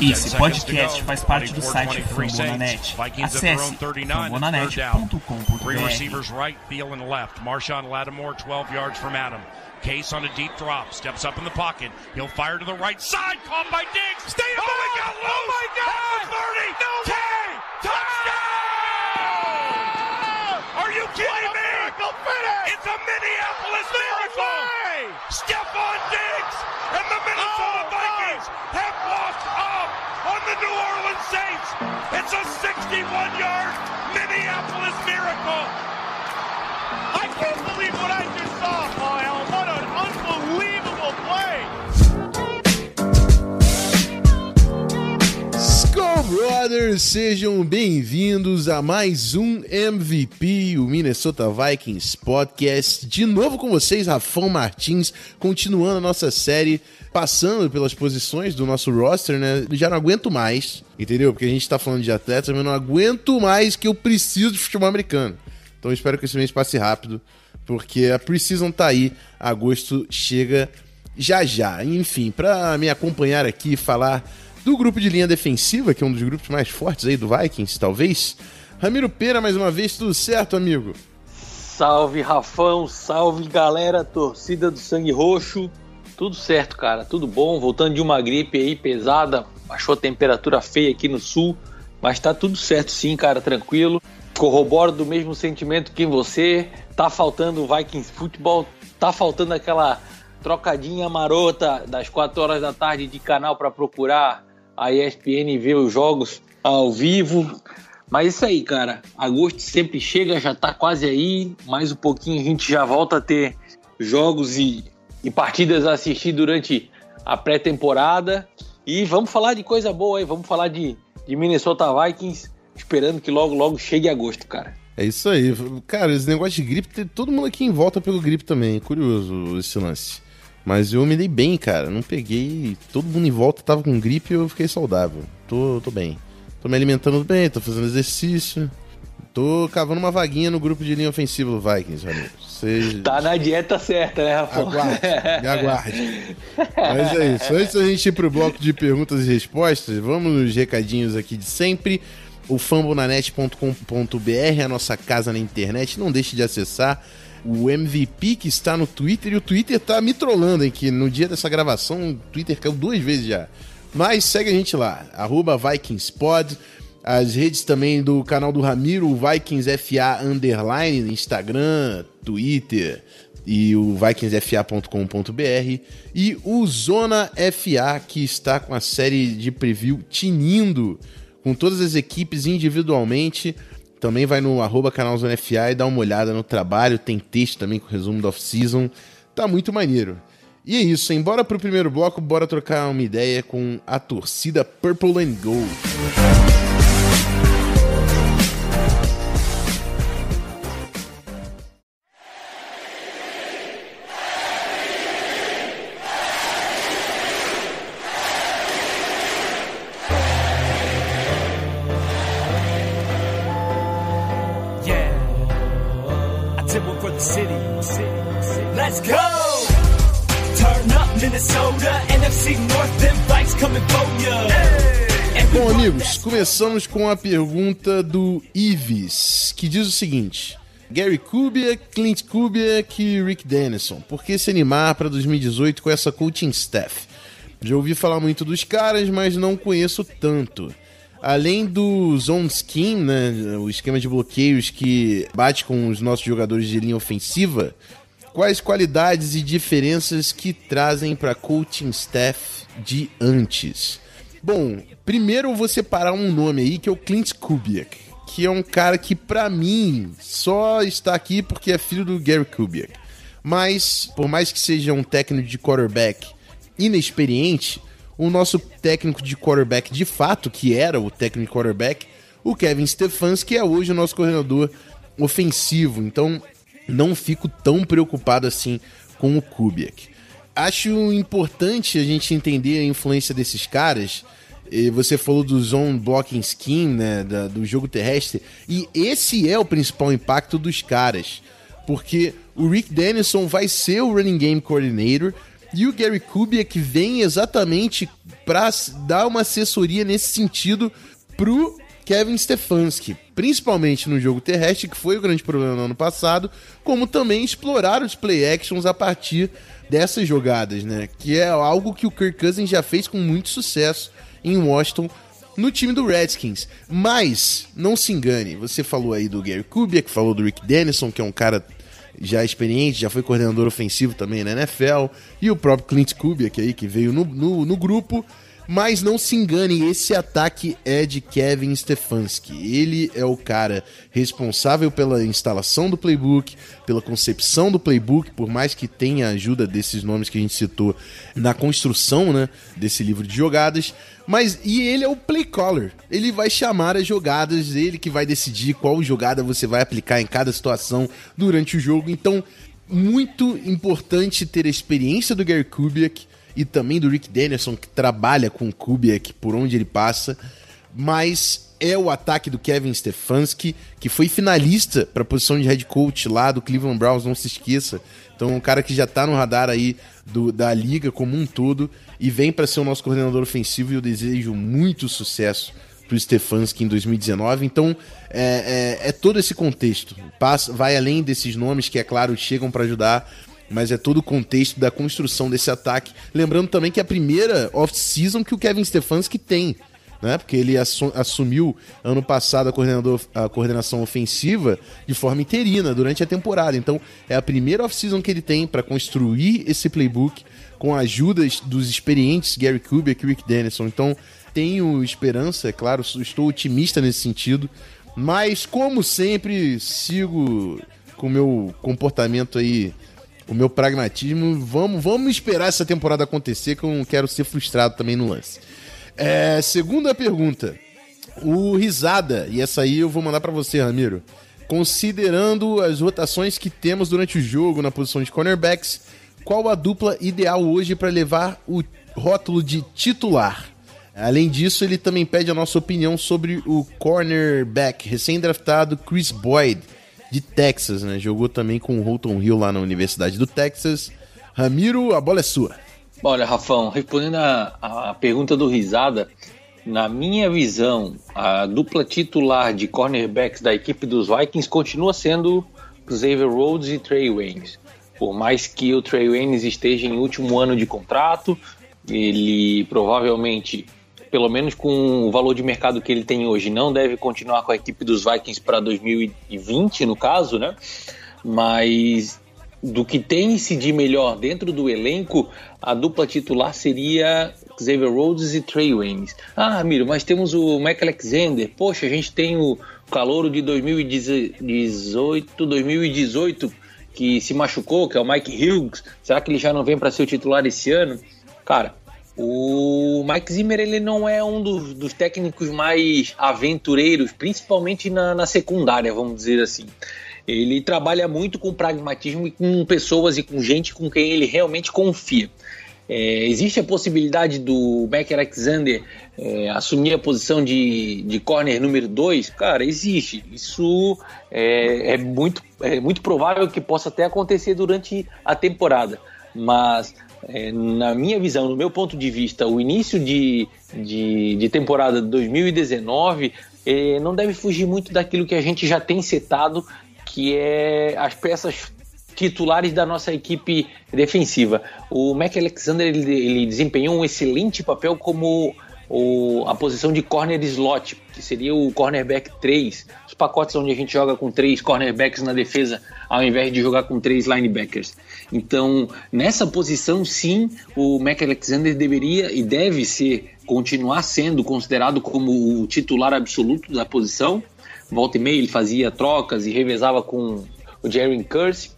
Esse podcast faz parte do site Fambonanet. Acesse fambonanet.com.br. Three receivers right, Thiel and left. Marshawn Lattimore, 12 yards from Adam. Case on a deep drop, steps up in the pocket. He'll fire to the right side, caught by Diggs. Stay oh, he got loose. Oh, my God. 30. No way. Touchdown. Are you kidding me? It's a Minneapolis miracle. Stephon Diggs and the Minnesota oh, Vikings have walked off on the New Orleans Saints. It's a 61-yard Minneapolis miracle. I can't believe what I just saw, Kyle. Brothers, sejam bem-vindos a mais um MVP, o Minnesota Vikings Podcast. De novo com vocês, Rafão Martins, continuando a nossa série, passando pelas posições do nosso roster, né? Já não aguento mais, entendeu? Porque a gente tá falando de atletas, mas eu não aguento mais que eu preciso de futebol americano. Então espero que esse mês passe rápido, porque a Precision tá aí, agosto chega já já. Enfim, para me acompanhar aqui e falar do grupo de linha defensiva, que é um dos grupos mais fortes aí do Vikings, talvez. Ramiro Pera, mais uma vez, tudo certo, amigo? Salve, Rafão, salve, galera, torcida do Sangue Roxo. Tudo certo, cara, tudo bom. Voltando de uma gripe aí pesada, baixou a temperatura feia aqui no sul, mas tá tudo certo sim, cara, tranquilo. Corroboro do mesmo sentimento que você. Tá faltando o Vikings Futebol, tá faltando aquela trocadinha marota das 4 horas da tarde de canal para procurar a ESPN ver os jogos ao vivo. Mas isso aí, cara. Agosto sempre chega, já tá quase aí. Mais um pouquinho a gente já volta a ter jogos e, e partidas a assistir durante a pré-temporada. E vamos falar de coisa boa aí. Vamos falar de, de Minnesota Vikings. Esperando que logo, logo chegue agosto, cara. É isso aí. Cara, esse negócio de gripe, todo mundo aqui em volta pelo gripe também. Curioso esse lance. Mas eu me dei bem, cara. Não peguei. Todo mundo em volta tava com gripe e eu fiquei saudável. Tô, tô bem. Tô me alimentando bem, tô fazendo exercício. Tô cavando uma vaguinha no grupo de linha ofensiva do Vikings, amigo. Tá na dieta certa, né, Rafa? Aguarde, me aguarde. Mas é isso. Antes da gente ir pro bloco de perguntas e respostas, vamos nos recadinhos aqui de sempre. O fambonanet.com.br é a nossa casa na internet. Não deixe de acessar o MVP que está no Twitter e o Twitter tá me trollando, hein? Que no dia dessa gravação o Twitter caiu duas vezes já. Mas segue a gente lá, arroba VikingsPod. As redes também do canal do Ramiro, VikingsFA Underline, Instagram, Twitter e o vikingsfa.com.br. E o Zona FA, que está com a série de preview tinindo, com todas as equipes individualmente. Também vai no arroba canalzonefa e dá uma olhada no trabalho. Tem texto também com resumo da off-season. Tá muito maneiro. E é isso, hein? Bora pro primeiro bloco, bora trocar uma ideia com a torcida Purple and Gold. Começamos com a pergunta do Ives, que diz o seguinte: Gary Kubiak, Clint Kubiak e Rick Dennison, por que se animar para 2018 com essa coaching staff? Já ouvi falar muito dos caras, mas não conheço tanto. Além do zone scheme, né, o esquema de bloqueios que bate com os nossos jogadores de linha ofensiva, quais qualidades e diferenças que trazem para coaching staff de antes? Bom, primeiro eu vou separar um nome aí que é o Clint Kubiak, que é um cara que para mim só está aqui porque é filho do Gary Kubiak. Mas por mais que seja um técnico de quarterback inexperiente, o nosso técnico de quarterback de fato, que era o técnico de quarterback, o Kevin Stefanski, é hoje o nosso coordenador ofensivo. Então, não fico tão preocupado assim com o Kubiak. Acho importante a gente entender a influência desses caras. E Você falou do zone blocking scheme, né, da- do jogo terrestre, e esse é o principal impacto dos caras, porque o Rick Dennison vai ser o running game coordinator E o Gary Kubiak vem exatamente para dar uma assessoria nesse sentido pro Kevin Stefanski, principalmente no jogo terrestre, que foi o grande problema no ano passado, como também explorar os play actions a partir dessas jogadas, né? Que é algo que o Kirk Cousins já fez com muito sucesso em Washington no time do Redskins. Mas, não se engane, você falou aí do Gary Kubiak, falou do Rick Dennison, que é um cara já experiente, já foi coordenador ofensivo também na NFL, e o próprio Clint Kubiak aí, que veio no, no, no grupo. Mas não se engane, esse ataque é de Kevin Stefanski. Ele é o cara responsável pela instalação do playbook, pela concepção do playbook, por mais que tenha ajuda desses nomes que a gente citou na construção né, desse livro de jogadas. Mas e ele é o play caller. Ele vai chamar as jogadas, ele que vai decidir qual jogada você vai aplicar em cada situação durante o jogo. Então, muito importante ter a experiência do Gary Kubiak e também do Rick Danielson, que trabalha com o Kubiak por onde ele passa, mas é o ataque do Kevin Stefanski, que foi finalista para a posição de head coach lá do Cleveland Browns, não se esqueça. Então, um cara que já está no radar aí do, da liga como um todo e vem para ser o nosso coordenador ofensivo e eu desejo muito sucesso para o Stefanski em 2019. Então, é, é, é, todo esse contexto. Passa, vai além desses nomes que, é claro, chegam para ajudar, mas é todo o contexto da construção desse ataque. Lembrando também que é a primeira off-season que o Kevin Stefanski tem, né? Porque ele assumiu ano passado a, a coordenação ofensiva de forma interina durante a temporada. Então é a primeira off-season que ele tem para construir esse playbook com a ajuda dos experientes Gary Kubiak e Rick Dennison. Então tenho esperança, é claro, estou otimista nesse sentido. Mas, como sempre, sigo com o meu comportamento aí o meu pragmatismo. Vamos, vamos esperar essa temporada acontecer, que eu não quero ser frustrado também no lance. É, segunda pergunta. O Risada, e essa aí eu vou mandar para você, Ramiro. Considerando as rotações que temos durante o jogo na posição de cornerbacks, qual a dupla ideal hoje para levar o rótulo de titular? Além disso, ele também pede a nossa opinião sobre o cornerback recém-draftado Chris Boyd de Texas, né? Jogou também com o Holton Hill lá na Universidade do Texas. Ramiro, a bola é sua. Olha, Rafão, respondendo a, a pergunta do Risada, na minha visão, a dupla titular de cornerbacks da equipe dos Vikings continua sendo Xavier Rhodes e Trey Waynes. Por mais que o Trey Waynes esteja em último ano de contrato, ele provavelmente pelo menos com o valor de mercado que ele tem hoje, não deve continuar com a equipe dos Vikings para 2020, no caso, né? Mas do que tem-se de melhor dentro do elenco, a dupla titular seria Xavier Rhodes e Trey Waynes. Ah, Miro, mas temos o Mike Alexander. Poxa, a gente tem o calouro de 2018, 2018 que se machucou, que é o Mike Hughes. Será que ele já não vem para ser o titular esse ano? Cara, o Mike Zimmer ele não é um dos, dos técnicos mais aventureiros, principalmente na, na, secundária, vamos dizer assim. Ele trabalha muito com pragmatismo e com pessoas e com gente com quem ele realmente confia. É, existe a possibilidade do Mac Alexander é, assumir a posição de, de corner número 2? Cara, existe. Isso é, é, muito, é muito provável que possa até acontecer durante a temporada. Mas é, na minha visão, no meu ponto de vista, o início de, de, de temporada de 2019 é, não deve fugir muito daquilo que a gente já tem setado, que é as peças titulares da nossa equipe defensiva. O Mac Alexander ele, ele desempenhou um excelente papel como o, a posição de corner slot, que seria o cornerback 3, os pacotes onde a gente joga com três cornerbacks na defesa, ao invés de jogar com três linebackers. Então, nessa posição, sim, o Mac Alexander deveria e deve ser, continuar sendo considerado como o titular absoluto da posição. Volta e meia ele fazia trocas e revezava com o Jerry Curse,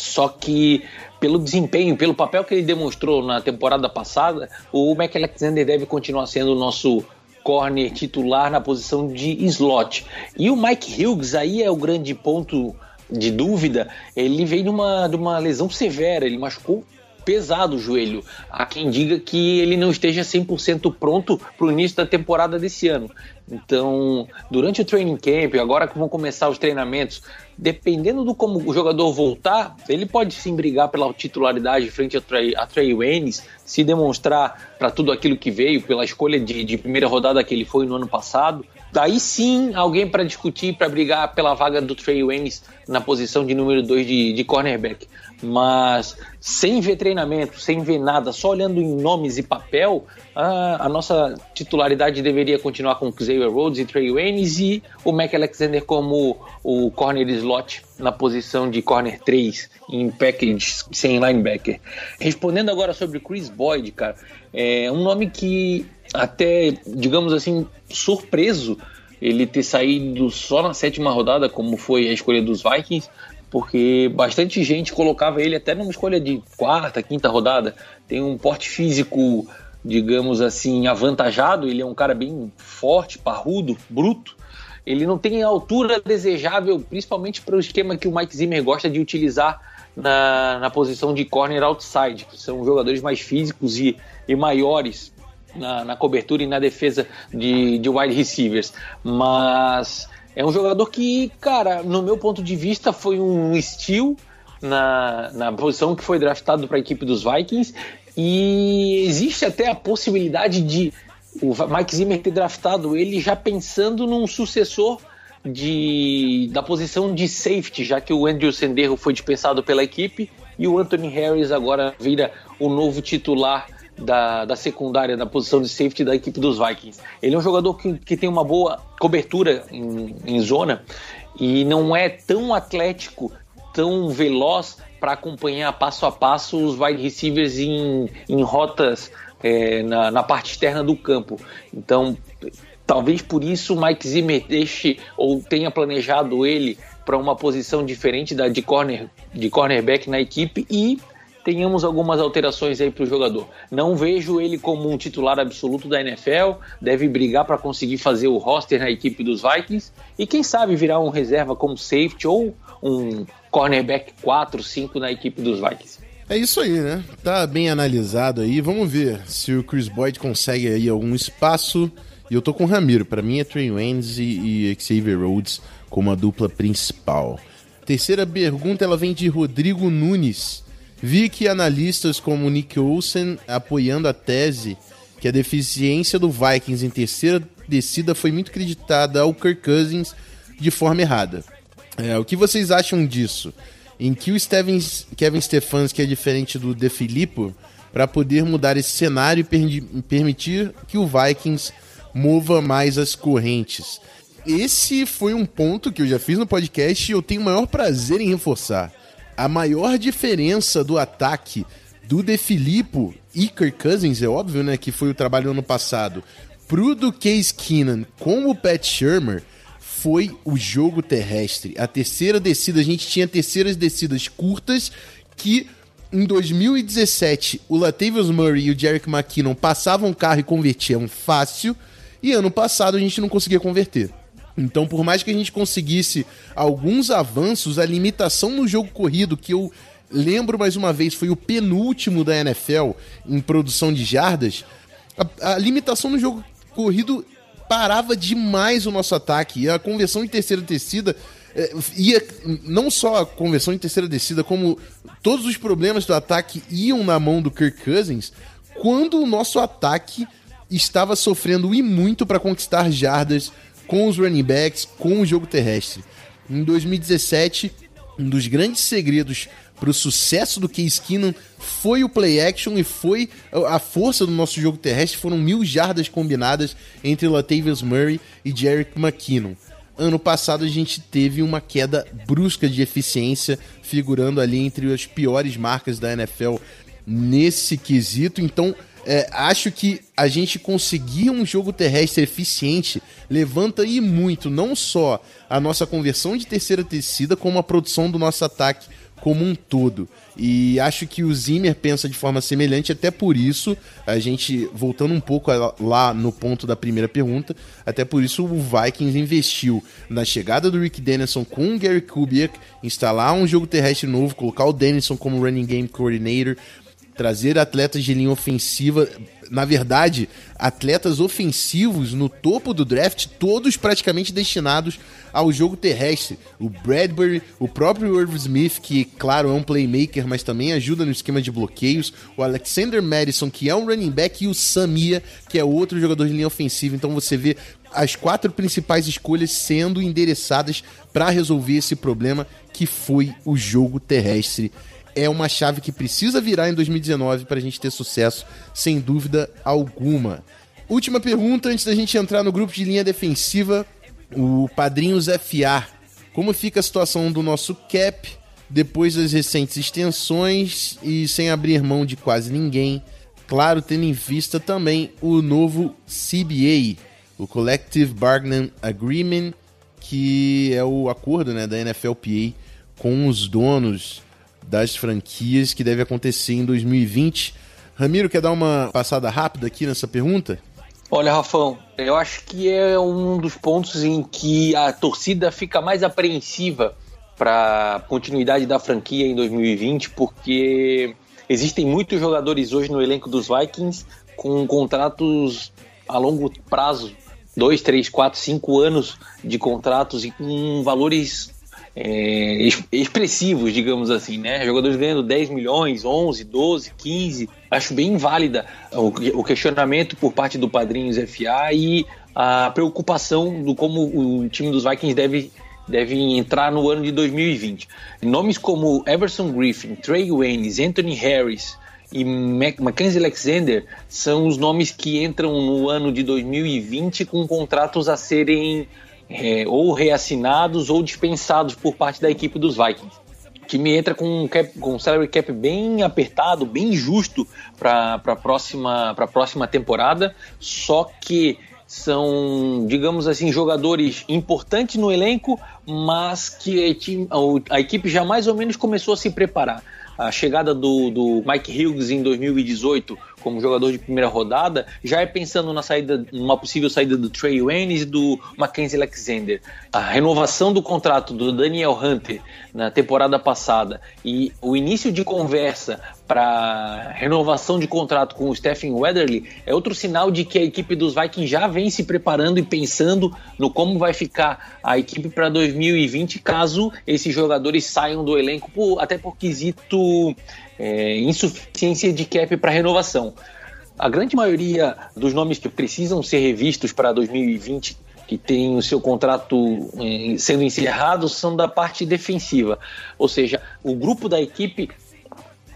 só que pelo desempenho, pelo papel que ele demonstrou na temporada passada, o Mac Alexander deve continuar sendo o nosso corner titular na posição de slot. E o Mike Hughes aí é o grande ponto de dúvida. Ele veio de uma, de uma lesão severa, ele machucou pesado o joelho. Há quem diga que ele não esteja 100% pronto para o início da temporada desse ano. Então, durante o training camp, agora que vão começar os treinamentos, dependendo do como o jogador voltar, ele pode sim brigar pela titularidade frente a Trey, Waynes, se demonstrar para tudo aquilo que veio, pela escolha de, de primeira rodada que ele foi no ano passado. Daí sim, alguém para discutir, para brigar pela vaga do Trey Waynes na posição de número 2 de, de cornerback. Mas sem ver treinamento, sem ver nada, só olhando em nomes e papel, a, a nossa titularidade deveria continuar com Xavier Rhodes e Trey Waynes e o Mac Alexander como o corner slot na posição de corner 3 em package sem linebacker. Respondendo agora sobre Chris Boyd, cara, é um nome que até, digamos assim, surpreso ele ter saído só na sétima rodada, como foi a escolha dos Vikings, porque bastante gente colocava ele até numa escolha de quarta, quinta rodada. Tem um porte físico, digamos assim, avantajado. Ele é um cara bem forte, parrudo, bruto. Ele não tem a altura desejável, principalmente para o esquema que o Mike Zimmer gosta de utilizar na, na posição de corner outside, que são jogadores mais físicos e, e maiores na, na, cobertura e na defesa de, de wide receivers. Mas é um jogador que, cara, no meu ponto de vista, foi um steal na, na posição que foi draftado para a equipe dos Vikings. E existe até a possibilidade de o Mike Zimmer ter draftado ele já pensando num sucessor de, da posição de safety, já que o Andrew Senderro foi dispensado pela equipe e o Anthony Harris agora vira o novo titular da, da secundária, na posição de safety da equipe dos Vikings. Ele é um jogador que, que tem uma boa cobertura em, em zona e não é tão atlético, tão veloz para acompanhar passo a passo os wide receivers em, em rotas é, na, na parte externa do campo. Então, talvez por isso o Mike Zimmer deixe ou tenha planejado ele para uma posição diferente da de corner de cornerback na equipe e tenhamos algumas alterações aí para o jogador. Não vejo ele como um titular absoluto da NFL, deve brigar para conseguir fazer o roster na equipe dos Vikings e quem sabe virar um reserva como safety ou um cornerback 4, 5 na equipe dos Vikings. É isso aí, né? Tá bem analisado aí. Vamos ver se o Chris Boyd consegue aí algum espaço. E eu tô com o Ramiro. Para mim é Trey Waynes e, e Xavier Rhodes como a dupla principal. Terceira pergunta, ela vem de Rodrigo Nunes. Vi que analistas como Nick Olsen apoiando a tese que a deficiência do Vikings em terceira descida foi muito creditada ao Kirk Cousins de forma errada. É, o que vocês acham disso? Em que o Steven, Kevin Stefanski é diferente do De Filippo para poder mudar esse cenário e permitir que o Vikings mova mais as correntes? Esse foi um ponto que eu já fiz no podcast e eu tenho o maior prazer em reforçar a maior diferença do ataque do De Filippo e Kirk Cousins, é óbvio, né, que foi o trabalho ano passado, pro do Case Keenan com o Pat Shermer foi o jogo terrestre. A terceira descida, a gente tinha terceiras descidas curtas que em 2017 o Latavius Murray e o Jerick McKinnon passavam carro e convertiam fácil, e ano passado a gente não conseguia converter. Então, por mais que a gente conseguisse alguns avanços, a limitação no jogo corrido, que eu lembro mais uma vez, foi o penúltimo da NFL em produção de jardas, a, a limitação no jogo corrido parava demais o nosso ataque. E a conversão em terceira descida é, ia não só a conversão em terceira descida, como todos os problemas do ataque iam na mão do Kirk Cousins quando o nosso ataque estava sofrendo e muito para conquistar jardas com os running backs, com o jogo terrestre. Em 2017, um dos grandes segredos para o sucesso do Case Keenum foi o play action e foi a força do nosso jogo terrestre. Foram mil jardas combinadas entre Latavius Murray e Jerick McKinnon. Ano passado a gente teve uma queda brusca de eficiência, figurando ali entre as piores marcas da NFL nesse quesito. Então é, acho que a gente conseguir um jogo terrestre eficiente levanta e muito não só a nossa conversão de terceira tecida, como a produção do nosso ataque como um todo. E acho que o Zimmer pensa de forma semelhante, até por isso, a gente, voltando um pouco lá no ponto da primeira pergunta, até por isso o Vikings investiu na chegada do Rick Dennison com o Gary Kubiak, instalar um jogo terrestre novo, colocar o Dennison como running game coordinator, trazer atletas de linha ofensiva, na verdade, atletas ofensivos no topo do draft, todos praticamente destinados ao jogo terrestre. O Bradbury, o próprio Irv Smith, que, claro, é um playmaker, mas também ajuda no esquema de bloqueios. O Alexander Madison, que é um running back, e o Samia, que é outro jogador de linha ofensiva. Então você vê as quatro principais escolhas sendo endereçadas para resolver esse problema que foi o jogo terrestre. É uma chave que precisa virar em 2019 para a gente ter sucesso, sem dúvida alguma. Última pergunta antes da gente entrar no grupo de linha defensiva, o Padrinhos FA. Como fica a situação do nosso cap depois das recentes extensões e sem abrir mão de quase ninguém? Claro, tendo em vista também o novo CBA, o Collective Bargaining Agreement, que é o acordo né, da NFLPA com os donos das franquias que deve acontecer em 2020. Ramiro, quer dar uma passada rápida aqui nessa pergunta? Olha, Rafão, eu acho que é um dos pontos em que a torcida fica mais apreensiva para continuidade da franquia em 2020, porque existem muitos jogadores hoje no elenco dos Vikings com contratos a longo prazo dois, três, quatro, cinco anos de contratos e com valores é, expressivos, digamos assim, né? Jogadores ganhando 10 milhões, 11, 12, 15. Acho bem válida o, o questionamento por parte do Padrinhos FA e a preocupação do como o time dos Vikings deve deve entrar no ano de 2020. Nomes como Everson Griffin, Trey Waynes, Anthony Harris, e Mackenzie Alexander são os nomes que entram no ano de 2020 com contratos a serem é, ou reassinados ou dispensados por parte da equipe dos Vikings. O time entra com um, cap, com um salary cap bem apertado, bem justo para a próxima, próxima temporada, só que são, digamos assim, jogadores importantes no elenco, mas que a, a equipe já mais ou menos começou a se preparar a chegada do, do Mike Hughes em 2018 como jogador de primeira rodada, já é pensando na saída, numa possível saída do Trey Waynes e do Mackenzie Alexander. A renovação do contrato do Daniel Hunter na temporada passada e o início de conversa para renovação de contrato com o Stephen Weatherly é outro sinal de que a equipe dos Vikings já vem se preparando e pensando no como vai ficar a equipe para 2020 caso esses jogadores saiam do elenco por, até por quesito é, insuficiência de cap para renovação. A grande maioria dos nomes que precisam ser revistos para 2020, que tem o seu contrato é, sendo encerrado, são da parte defensiva. Ou seja, o grupo da equipe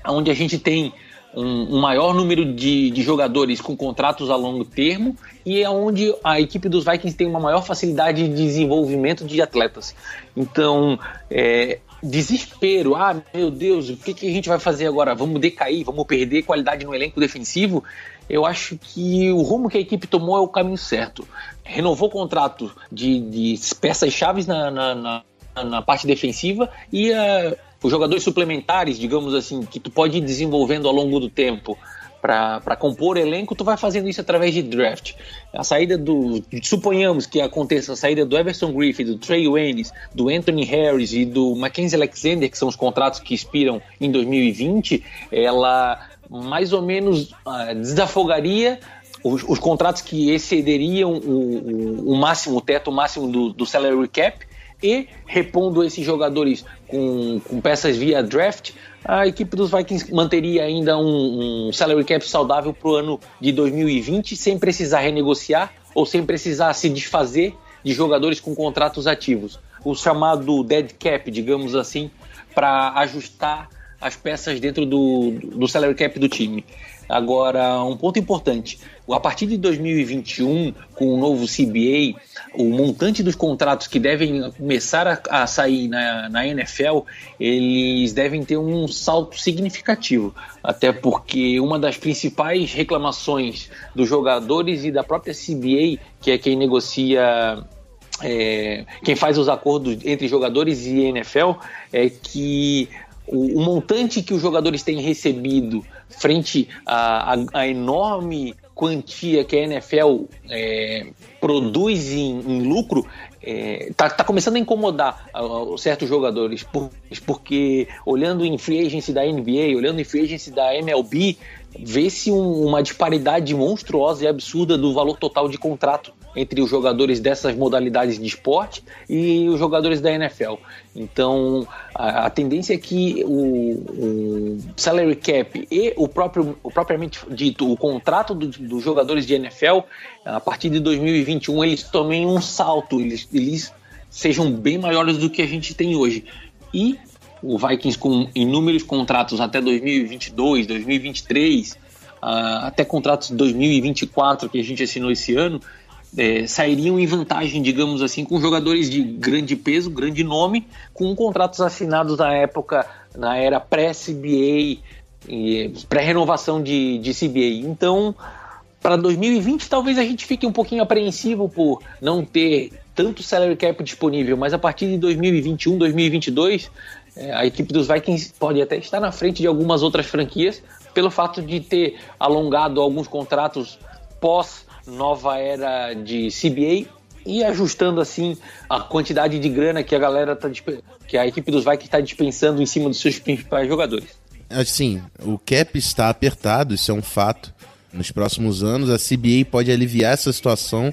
onde a gente tem um, um, maior número de, de, jogadores com contratos a longo termo e é onde a equipe dos Vikings tem uma maior facilidade de desenvolvimento de atletas. Então, é, desespero. Ah, meu Deus, o que, que a gente vai fazer agora? Vamos decair, vamos perder qualidade no elenco defensivo? Eu acho que o rumo que a equipe tomou é o caminho certo. Renovou o contrato de, de peças chaves na, na, na, na parte defensiva e uh, os jogadores suplementares, digamos assim, que tu pode ir desenvolvendo ao longo do tempo para compor elenco, tu vai fazendo isso através de draft. A saída do. Suponhamos que aconteça a saída do Everson Griffith, do Trey Waynes, do Anthony Harris e do Mackenzie Alexander, que são os contratos que expiram em 2020, ela mais ou menos uh, desafogaria os, os, contratos que excederiam o, o, o, máximo, o teto máximo do, do salary cap e repondo esses jogadores com, com peças via draft, a equipe dos Vikings manteria ainda um, um salary cap saudável para o ano de 2020, sem precisar renegociar ou sem precisar se desfazer de jogadores com contratos ativos. O chamado dead cap, digamos assim, para ajustar as peças dentro do, do salary cap do time. Agora, um ponto importante: a partir de 2021, com o novo CBA, o montante dos contratos que devem começar a, a sair na, na, NFL, eles devem ter um salto significativo. Até porque uma das principais reclamações dos jogadores e da própria CBA, que é quem negocia é, quem faz os acordos entre jogadores e NFL é que o, o montante que os jogadores têm recebido frente à, enorme quantia que a NFL é, produz em, em lucro é, tá, tá, começando a incomodar uh, certos jogadores, por, porque olhando em free agency da NBA, olhando em free agency da MLB, vê-se um, uma disparidade monstruosa e absurda do valor total de contrato entre os jogadores dessas modalidades de esporte e os jogadores da NFL. Então, a, a tendência é que o, o, salary cap e o próprio, o propriamente dito, o contrato do, dos jogadores de NFL, a partir de 2021, eles tomem um salto, eles, eles sejam bem maiores do que a gente tem hoje. E o Vikings com inúmeros contratos até 2022, 2023, uh, até contratos de 2024 que a gente assinou esse ano, é, sairiam em vantagem, digamos assim, com jogadores de grande peso, grande nome, com contratos assinados na época, na era pré-CBA, pré-renovação de, de CBA. Então, para 2020, talvez a gente fique um pouquinho apreensivo por não ter tanto salary cap disponível, mas a partir de 2021, 2022, é, a equipe dos Vikings pode até estar na frente de algumas outras franquias, pelo fato de ter alongado alguns contratos pós nova era de CBA e ajustando assim a quantidade de grana que a galera tá que a equipe dos Vikings está dispensando em cima dos seus principais jogadores. Assim, o cap está apertado, isso é um fato. Nos próximos anos a CBA pode aliviar essa situação,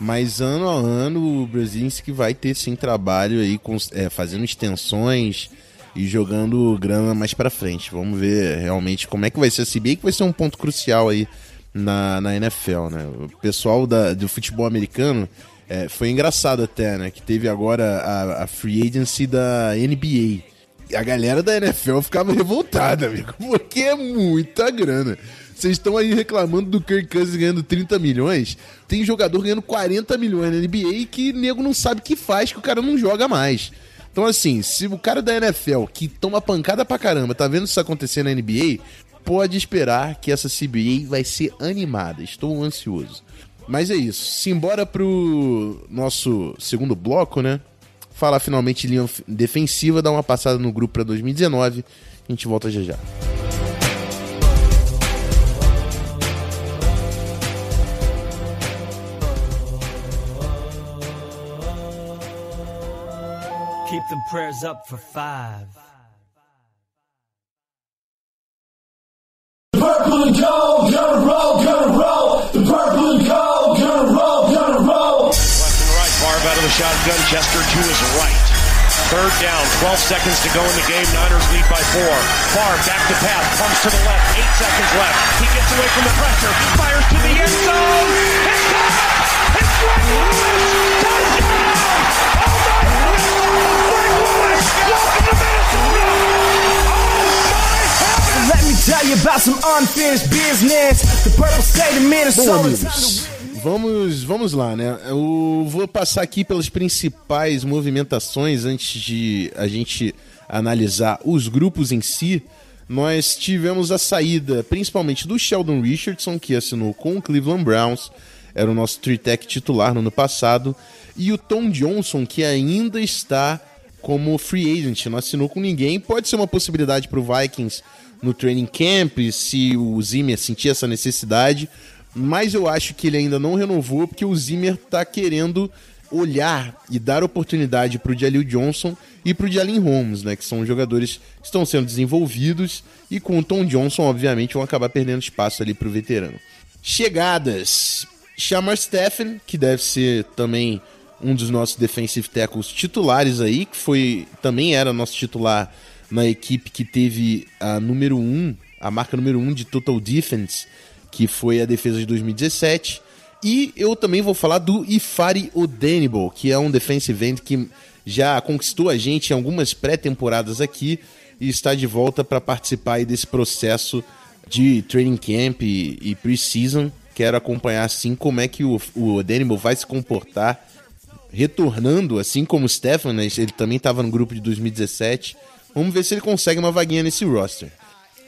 mas ano a ano o Brzezinski vai ter sim trabalho aí com, é, fazendo extensões e jogando grana mais para frente. Vamos ver realmente como é que vai ser a CBA, que vai ser um ponto crucial aí na, na NFL, né? O pessoal da, do futebol americano é, foi engraçado até, né? Que teve agora a, a free agency da NBA. A galera da NFL ficava revoltada, amigo, porque é muita grana. Vocês estão aí reclamando do Kirk Cousins ganhando 30 milhões. Tem jogador ganhando 40 milhões na NBA que nego não sabe o que faz, que o cara não joga mais. Então, assim, se o cara da NFL, que toma pancada pra caramba, tá vendo isso acontecer na NBA, pode esperar que essa CBA vai ser animada. Estou ansioso. Mas é isso. Simbora pro nosso segundo bloco, né? Falar finalmente linha defensiva, dar uma passada no grupo para 2019. A gente volta já já. Keep them prayers up for five. purple and gold, gonna roll, gonna roll. The purple and gold, gonna roll, gonna roll. Left and right, Favre out of the shotgun. Chester to his right. Third down, 12 seconds to go in the game. Niners lead by four. Favre back to pass, pumps to the left. Eight seconds left. He gets away from the pressure, fires to the end zone. It's caught! It's Greg Lewis! Touchdown! Bom, amigos, vamos, vamos lá, né? Eu vou passar aqui pelas principais movimentações antes de a gente analisar os grupos em si. Nós tivemos a saída principalmente do Sheldon Richardson, que assinou com o Cleveland Browns, era o nosso three-tech titular no ano passado, e o Tom Johnson, que ainda está como free agent, não assinou com ninguém. Pode ser uma possibilidade para o Vikings no training camp, se o Zimmer sentir essa necessidade, mas eu acho que ele ainda não renovou porque o Zimmer está querendo olhar e dar oportunidade para o Jalil Johnson e para o Jalen Holmes, né, que são jogadores que estão sendo desenvolvidos e com o Tom Johnson, obviamente, vão acabar perdendo espaço ali para o veterano. Chegadas. Shamar Stephen, que deve ser também um dos nossos defensive tackles titulares aí, que foi também era nosso titular na equipe que teve a número 1, um, a marca número 1 um de Total Defense, que foi a defesa de 2017. E eu também vou falar do Ifari Odenibal, que é um defensive end que já conquistou a gente em algumas pré-temporadas aqui e está de volta para participar desse processo de training camp e, e pre-season. Quero acompanhar assim como é que o, o Odenibal vai se comportar retornando, assim como o Stefan, né? ele também estava no grupo de 2017 Vamos ver se ele consegue uma vaguinha nesse roster.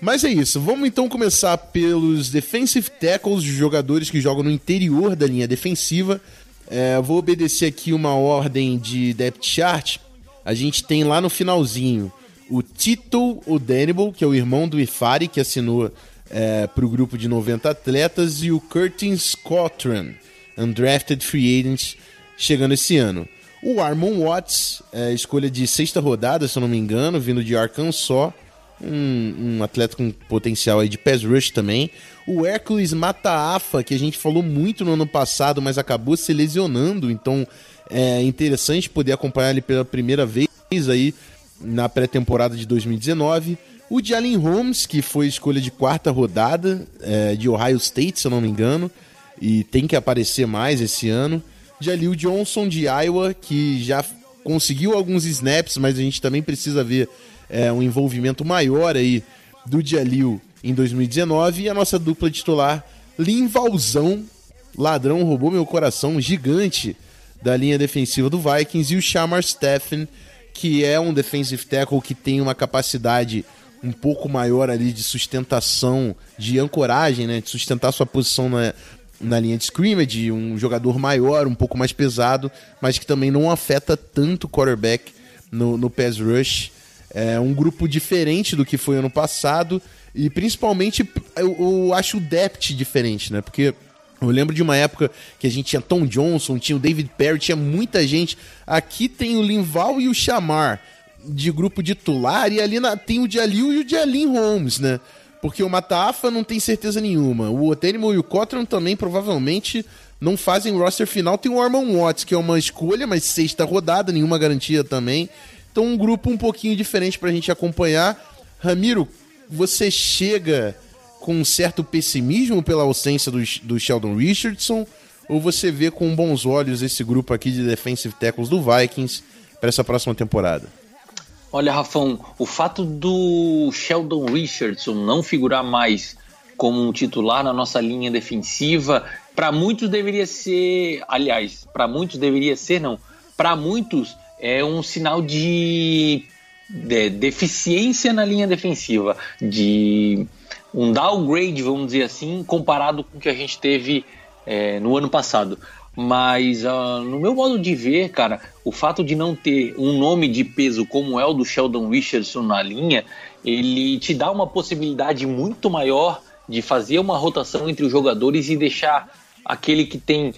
Mas é isso, vamos então começar pelos defensive tackles, jogadores que jogam no interior da linha defensiva. É, vou obedecer aqui uma ordem de depth chart. A gente tem lá no finalzinho o Tito Odenibal, que é o irmão do Ifari, que assinou é, para o grupo de 90 atletas, e o Curtis Cochran, undrafted free agent, chegando esse ano. O Armon Watts, é, escolha de sexta rodada, se eu não me engano, vindo de Arkansas, um, um atleta com potencial aí de pass rush também. O Hércules Mataafa, que a gente falou muito no ano passado, mas acabou se lesionando, então é interessante poder acompanhar ele pela primeira vez aí na pré-temporada de 2019. O Jalen Holmes, que foi escolha de quarta rodada é, de Ohio State, se eu não me engano, e tem que aparecer mais esse ano. Jalil Johnson de Iowa, que já conseguiu alguns snaps, mas a gente também precisa ver é, um envolvimento maior aí do Jalil em 2019. E a nossa dupla titular, Linvalzão, ladrão, roubou meu coração, gigante da linha defensiva do Vikings, e o Shamar Steffen, que é um defensive tackle que tem uma capacidade um pouco maior ali de sustentação, de ancoragem, né, de sustentar sua posição na, na linha de scrimmage, um jogador maior, um pouco mais pesado, mas que também não afeta tanto o quarterback no, no pass rush. É um grupo diferente do que foi ano passado e principalmente eu, eu acho o depth diferente, né? Porque eu lembro de uma época que a gente tinha Tom Johnson, tinha o David Perry, tinha muita gente. Aqui tem o Linval e o Chamar de grupo titular, e ali na, tem o Jalil e o Jalin Holmes, né? Porque o Matafa não tem certeza nenhuma. O Otenimo e o Cotran também provavelmente não fazem roster final. Tem o Armon Watts, que é uma escolha, mas sexta rodada, nenhuma garantia também. Então um grupo um pouquinho diferente pra gente acompanhar. Ramiro, você chega com um certo pessimismo pela ausência do, do Sheldon Richardson ou você vê com bons olhos esse grupo aqui de defensive tackles do Vikings para essa próxima temporada? Olha, Rafão, o fato do Sheldon Richardson não figurar mais como um titular na nossa linha defensiva, para muitos deveria ser, aliás, para muitos deveria ser não, para muitos é um sinal de, de deficiência na linha defensiva, de um downgrade, vamos dizer assim, comparado com o que a gente teve é, no ano passado. Mas uh, no meu modo de ver, cara, o fato de não ter um nome de peso como é o do Sheldon Richardson na linha, ele te dá uma possibilidade muito maior de fazer uma rotação entre os jogadores e deixar aquele que tem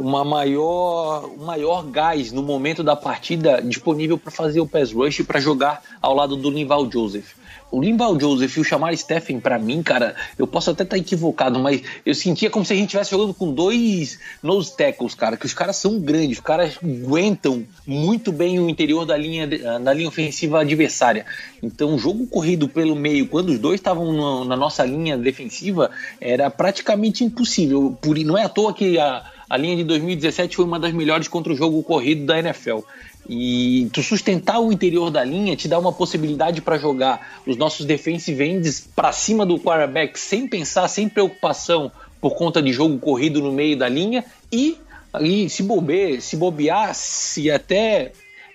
uma maior, um maior gás no momento da partida disponível para fazer o pass rush para jogar ao lado do Nival Joseph. O Limbal Joseph e o Chamar Stephen, para mim, cara, eu posso até estar tá equivocado, mas eu sentia como se a gente estivesse jogando com dois nose tackles, cara, que os caras são grandes, os caras aguentam muito bem o interior da linha, da linha ofensiva adversária. Então, o jogo corrido pelo meio, quando os dois estavam na nossa linha defensiva, era praticamente impossível. Por, não é à toa que a, a linha de 2017 foi uma das melhores contra o jogo corrido da NFL. E tu sustentar o interior da linha te dá uma possibilidade para jogar os nossos defensive ends para cima do quarterback sem pensar, sem preocupação por conta de jogo corrido no meio da linha e ali se bobear, se bobear, se até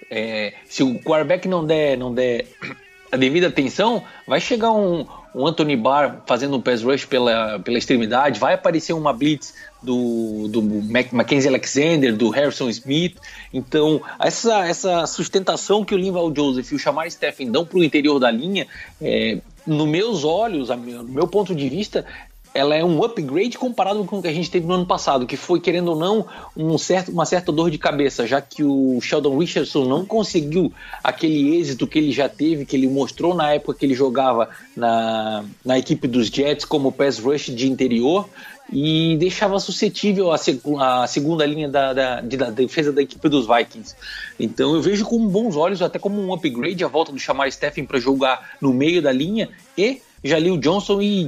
é, se o quarterback não der, não der a devida atenção, vai chegar um, um Anthony Barr fazendo um pass rush pela, pela extremidade, vai aparecer uma blitz do, do Mackenzie Alexander, do Harrison Smith. Então, essa, essa sustentação que o Linval Joseph e o Shamar Stephen dão para o interior da linha, é, no meus olhos, no meu ponto de vista, ela é um upgrade comparado com o que a gente teve no ano passado, que foi, querendo ou não, um certo, uma certa dor de cabeça, já que o Sheldon Richardson não conseguiu aquele êxito que ele já teve, que ele mostrou na época que ele jogava na, na equipe dos Jets como pass rush de interior e deixava suscetível a, seg a segunda linha da, da, de, da, defesa da equipe dos Vikings. Então eu vejo com bons olhos, até como um upgrade, a volta do chamar Stephen para jogar no meio da linha e Jalil Johnson e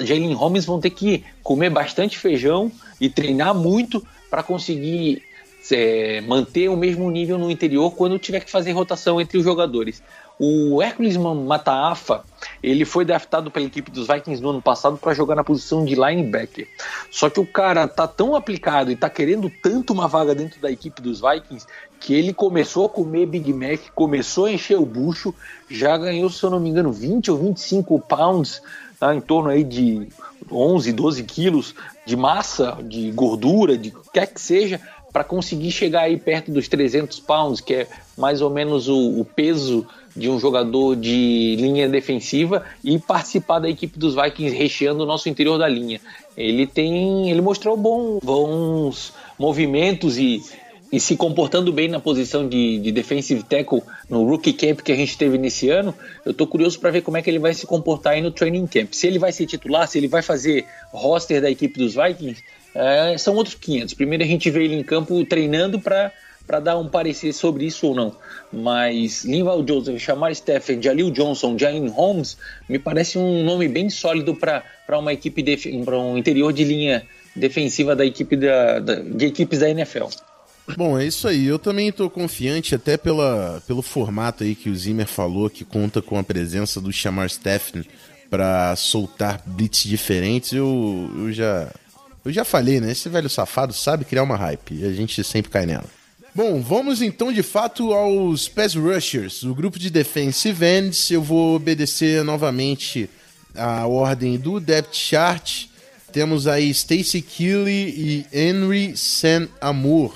Jalen Holmes vão ter que comer bastante feijão e treinar muito para conseguir é, manter o mesmo nível no interior quando tiver que fazer rotação entre os jogadores. O Hércules Mataafa, ele foi draftado pela equipe dos Vikings no ano passado para jogar na posição de linebacker. Só que o cara tá tão aplicado e tá querendo tanto uma vaga dentro da equipe dos Vikings que ele começou a comer Big Mac, começou a encher o bucho, já ganhou, se eu não me engano, 20 ou 25 pounds tá, em torno aí de 11, 12 quilos de massa, de gordura, de quer que seja, para conseguir chegar aí perto dos 300 pounds, que é mais ou menos o, o, peso de um jogador de linha defensiva e participar da equipe dos Vikings recheando o nosso interior da linha. Ele tem, ele mostrou bom, bons movimentos e, e se comportando bem na posição de, de defensive tackle no rookie camp que a gente teve nesse ano. Eu tô curioso para ver como é que ele vai se comportar aí no training camp. Se ele vai ser titular, se ele vai fazer roster da equipe dos Vikings, é, são outros 500. Primeiro a gente vê ele em campo treinando para para dar um parecer sobre isso ou não. Mas Linval Joseph, Chamar Stephen, Jalil Johnson, Jalen Holmes, me parece um nome bem sólido para uma equipe para um interior de linha defensiva da equipe da, da, de equipes da NFL. Bom, é isso aí. Eu também estou confiante, até pela, pelo formato aí que o Zimmer falou, que conta com a presença do Chamar Stephen para soltar blitz diferentes. Eu, eu já eu já falei, né? Esse velho safado sabe criar uma hype e a gente sempre cai nela. Bom, vamos então de fato aos pass rushers, o grupo de defensive ends. Eu vou obedecer novamente a ordem do depth chart. Temos aí Stacy Keeley e Henry San Amour,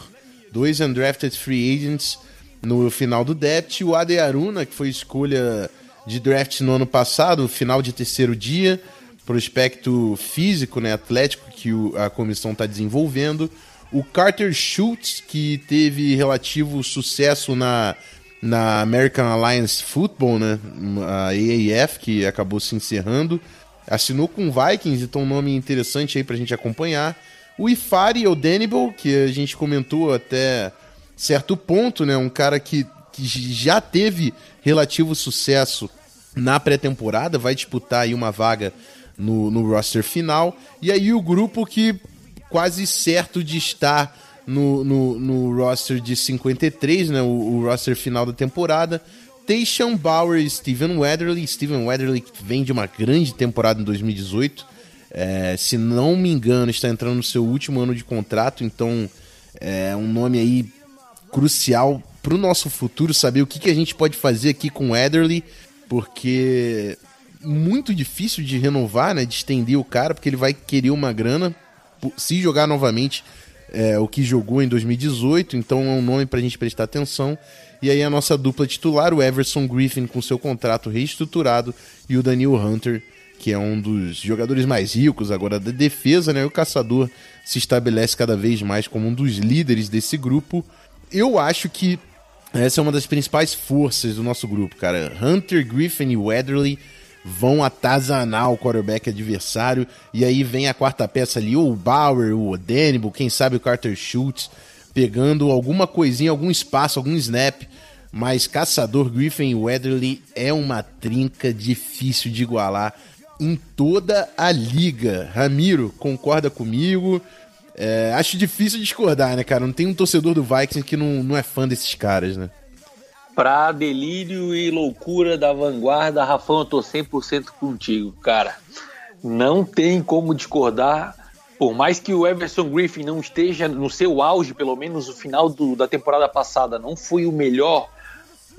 dois undrafted free agents no final do depth. O Ade Aruna, que foi escolha de draft no ano passado, final de terceiro dia prospecto físico, né, atlético que o, a comissão está desenvolvendo. O Carter Schultz, que teve relativo sucesso na, na American Alliance Football, né, a AAF, que acabou se encerrando. Assinou com Vikings, então um nome interessante aí para a gente acompanhar. O Ifari Odenibel, que a gente comentou até certo ponto, né, um cara que, que já teve relativo sucesso na pré-temporada, vai disputar aí uma vaga no, no roster final. E aí o grupo que quase certo de estar no, no, no roster de 53, né, o, o roster final da temporada. Tayshaun Bauer e Steven Weatherly. Steven Weatherly vem de uma grande temporada em 2018. É, se não me engano, está entrando no seu último ano de contrato, então é um nome aí crucial para o nosso futuro, saber o que, que a gente pode fazer aqui com o porque muito difícil de renovar, né? De estender o cara, porque ele vai querer uma grana se jogar novamente é, o que jogou em 2018. Então é um nome para a gente prestar atenção. E aí a nossa dupla titular, o Everson Griffin com seu contrato reestruturado e o Daniel Hunter, que é um dos jogadores mais ricos agora da defesa, né? O caçador se estabelece cada vez mais como um dos líderes desse grupo. Eu acho que essa é uma das principais forças do nosso grupo, cara. Hunter, Griffin e Weatherly vão atazanar o quarterback adversário. E aí vem a quarta peça ali, ou o Bauer, o Odenbo, quem sabe o Carter Schultz, pegando alguma coisinha, algum espaço, algum snap. Mas Caçador, Griffin Weatherly é uma trinca difícil de igualar em toda a liga. Ramiro, concorda comigo? É, acho difícil discordar, né, cara? Não tem um torcedor do Vikings que não, não é fã desses caras, né? Pra delírio e loucura da vanguarda, Rafão, eu tô 100% contigo, cara. Não tem como discordar. Por mais que o Everson Griffin não esteja no seu auge, pelo menos o final do, da temporada passada não foi o melhor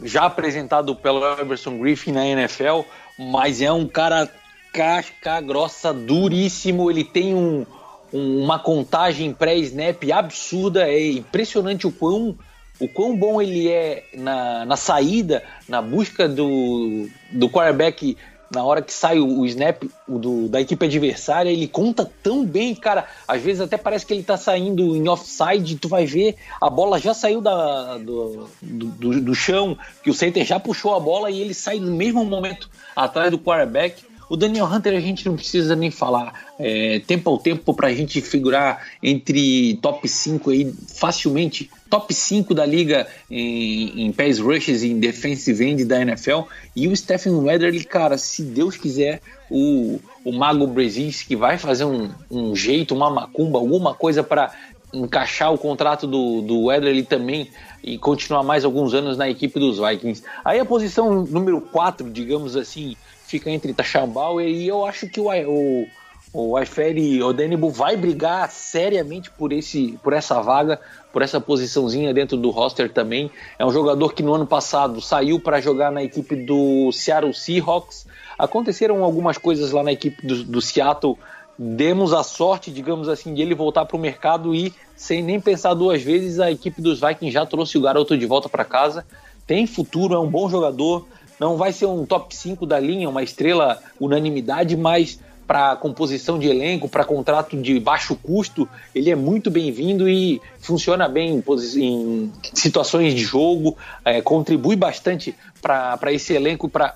já apresentado pelo Everson Griffin na NFL, mas é um cara casca grossa, duríssimo. Ele tem um, uma contagem pré-snap absurda. É impressionante o quão o quão bom ele é na, na saída, na busca do, do quarterback na hora que sai o, o snap do, da equipe adversária, ele conta tão bem, cara. Às vezes até parece que ele tá saindo em offside, tu vai ver, a bola já saiu da, do, do, do chão, que o center já puxou a bola e ele sai no mesmo momento atrás do quarterback. O Daniel Hunter a gente não precisa nem falar. É, tempo ao tempo para a gente figurar entre top 5 aí facilmente. Top 5 da liga em, em pass rushes e em defensive end da NFL. E o Stephen Weatherly, cara, se Deus quiser, o, o Mago Brzezinski vai fazer um, um jeito, uma macumba, alguma coisa para encaixar o contrato do, do Weatherly também e continuar mais alguns anos na equipe dos Vikings. Aí a posição número 4, digamos assim, fica entre Tachambauer e eu acho que o, o, o Aiferi Odenebo vai brigar seriamente por, esse, por essa vaga, por essa posiçãozinha dentro do roster também. É um jogador que no ano passado saiu para jogar na equipe do Seattle Seahawks. Aconteceram algumas coisas lá na equipe do, do Seattle. Demos a sorte, digamos assim, de ele voltar para o mercado e, sem nem pensar duas vezes, a equipe dos Vikings já trouxe o garoto de volta para casa. Tem futuro, é um bom jogador. Não vai ser um top 5 da linha, uma estrela unanimidade, mas para composição de elenco, para contrato de baixo custo, ele é muito bem-vindo e funciona bem em, em situações de jogo, é, contribui bastante para esse elenco pra,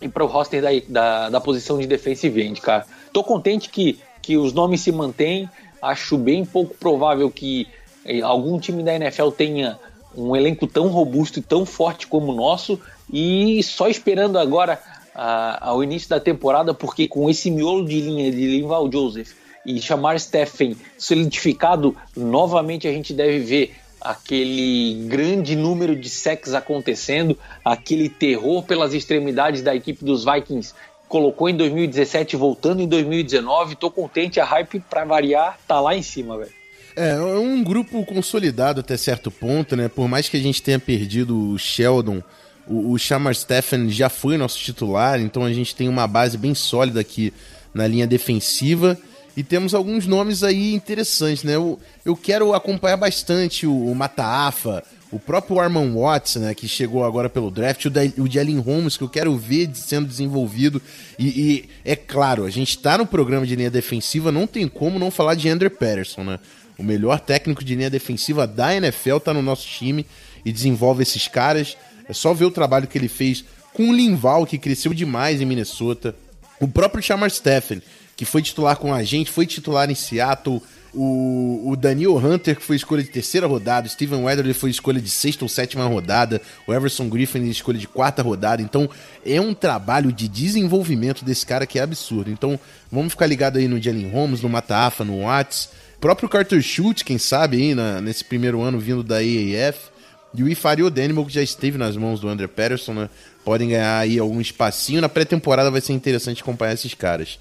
e para o roster da, da, da, posição de defensive end, cara. Tô contente que, que os nomes se mantêm, acho bem pouco provável que é, algum time da NFL tenha um elenco tão robusto e tão forte como o nosso, e só esperando agora ao início da temporada, porque com esse miolo de linha de Linval Joseph e chamar Stephen solidificado, novamente a gente deve ver aquele grande número de sacks acontecendo, aquele terror pelas extremidades da equipe dos Vikings colocou em 2017 voltando em 2019. Tô contente, a hype para variar tá lá em cima, velho. É, é um grupo consolidado até certo ponto, né? Por mais que a gente tenha perdido o Sheldon o, o Shamar Stephen já foi nosso titular, então a gente tem uma base bem sólida aqui na linha defensiva. E temos alguns nomes aí interessantes, né? Eu, eu quero acompanhar bastante o, o Mataafa, o próprio Arman Watts, né, que chegou agora pelo draft, o, o Jalen Holmes, que eu quero ver sendo desenvolvido. E, e é claro, a gente está no programa de linha defensiva, não tem como não falar de Andrew Patterson, né? O melhor técnico de linha defensiva da NFL está no nosso time e desenvolve esses caras. É só ver o trabalho que ele fez com o Linval, que cresceu demais em Minnesota. O próprio Shamar Stephen, que foi titular com a gente, foi titular em Seattle. O, o Daniel Hunter, que foi escolha de terceira rodada. O Steven Weatherly foi escolha de sexta ou sétima rodada. O Everson Griffin, escolha de quarta rodada. Então, é um trabalho de desenvolvimento desse cara que é absurdo. Então, vamos ficar ligado aí no Jalen Holmes, no Mataafa, no Watts. O próprio Carter Schultz, quem sabe aí na, nesse primeiro ano vindo da AAF. E o Ifari Odenimo, que já esteve nas mãos do André Patterson, né? Podem ganhar aí algum espacinho. Na pré-temporada vai ser interessante acompanhar esses caras.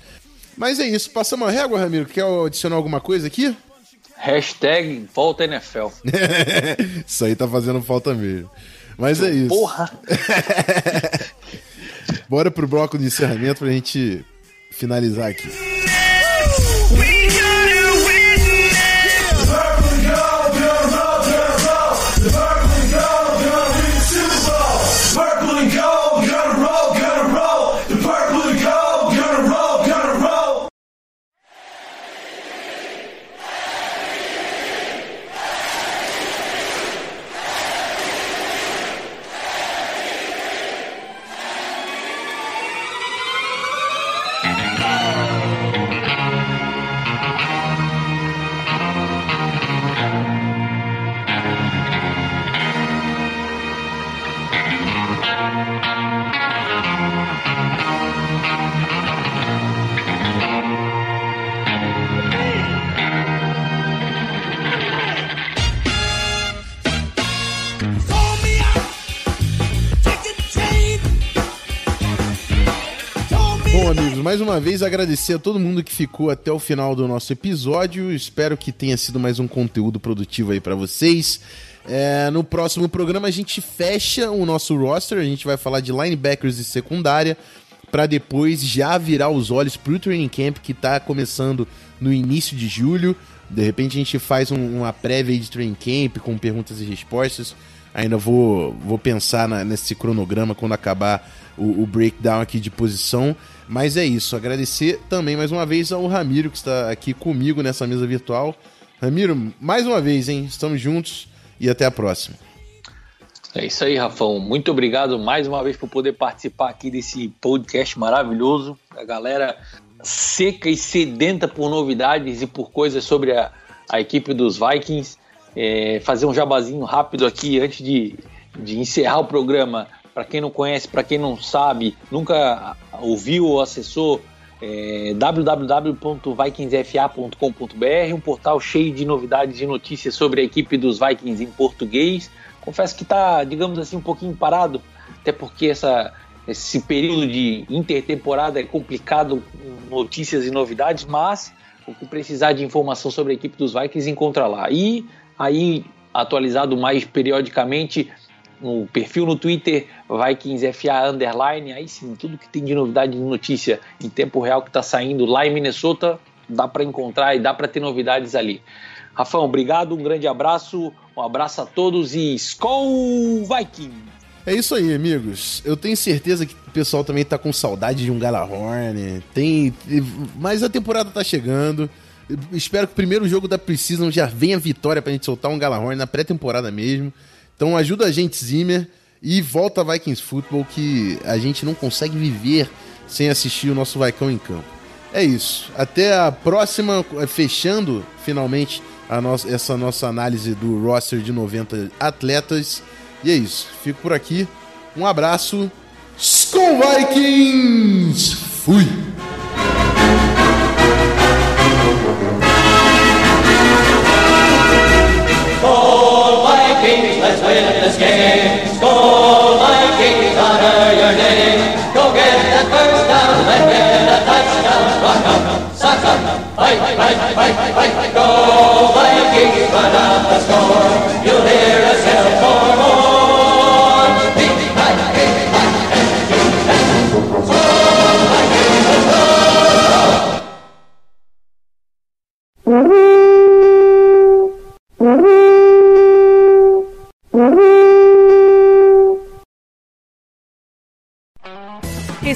Mas é isso. Passamos a régua, Ramiro. Quer adicionar alguma coisa aqui? Hashtag volta NFL. isso aí tá fazendo falta mesmo. Mas é isso. Porra! Bora pro bloco de encerramento pra gente finalizar aqui. Uma vez agradecer a todo mundo que ficou até o final do nosso episódio. Espero que tenha sido mais um conteúdo produtivo aí para vocês. É, no próximo programa a gente fecha o nosso roster, a gente vai falar de linebackers e secundária, para depois já virar os olhos pro training camp que está começando no início de julho. De repente a gente faz um, uma prévia de training camp com perguntas e respostas. Ainda vou, vou pensar na, nesse cronograma quando acabar o, o breakdown aqui de posição. Mas é isso, agradecer também mais uma vez ao Ramiro que está aqui comigo nessa mesa virtual. Ramiro, mais uma vez, hein? Estamos juntos e até a próxima. É isso aí, Rafão. Muito obrigado mais uma vez por poder participar aqui desse podcast maravilhoso. A galera seca e sedenta por novidades e por coisas sobre a, a equipe dos Vikings. É, fazer um jabazinho rápido aqui antes de, de encerrar o programa. Para quem não conhece, para quem não sabe, nunca ouviu ou acessou é, www.vikingsfa.com.br, um portal cheio de novidades e notícias sobre a equipe dos Vikings em português. Confesso que está, digamos assim, um pouquinho parado, até porque essa, esse período de intertemporada é complicado, notícias e novidades, mas o que precisar de informação sobre a equipe dos Vikings encontra lá. E aí, atualizado mais periodicamente no perfil no Twitter, VikingsFA Underline, aí sim, tudo que tem de novidade de notícia em tempo real que está saindo lá em Minnesota, dá para encontrar e dá para ter novidades ali. Rafão, obrigado, um grande abraço, um abraço a todos e Skol Vikings! É isso aí, amigos. Eu tenho certeza que o pessoal também tá com saudade de um Galahorn. Tem, mas a temporada tá chegando. espero que o primeiro jogo da Precision já venha vitória pra gente soltar um Galahorn na pré-temporada mesmo. Então ajuda a gente, Zimmer, e volta Vikings Football que a gente não consegue viver sem assistir o nosso Vaicão em campo. É isso. Até a próxima, fechando finalmente nossa, essa nossa análise do roster de 90 atletas. E é isso. Fico por aqui. Um abraço. Skull Vikings! Fui! Let's win this game. Skull Vikings, honor your name. Go get that first down and get a touchdown. Rock up, sock up, fight, fight, fight, fight, fight. Go Vikings, run out the score. You'll hear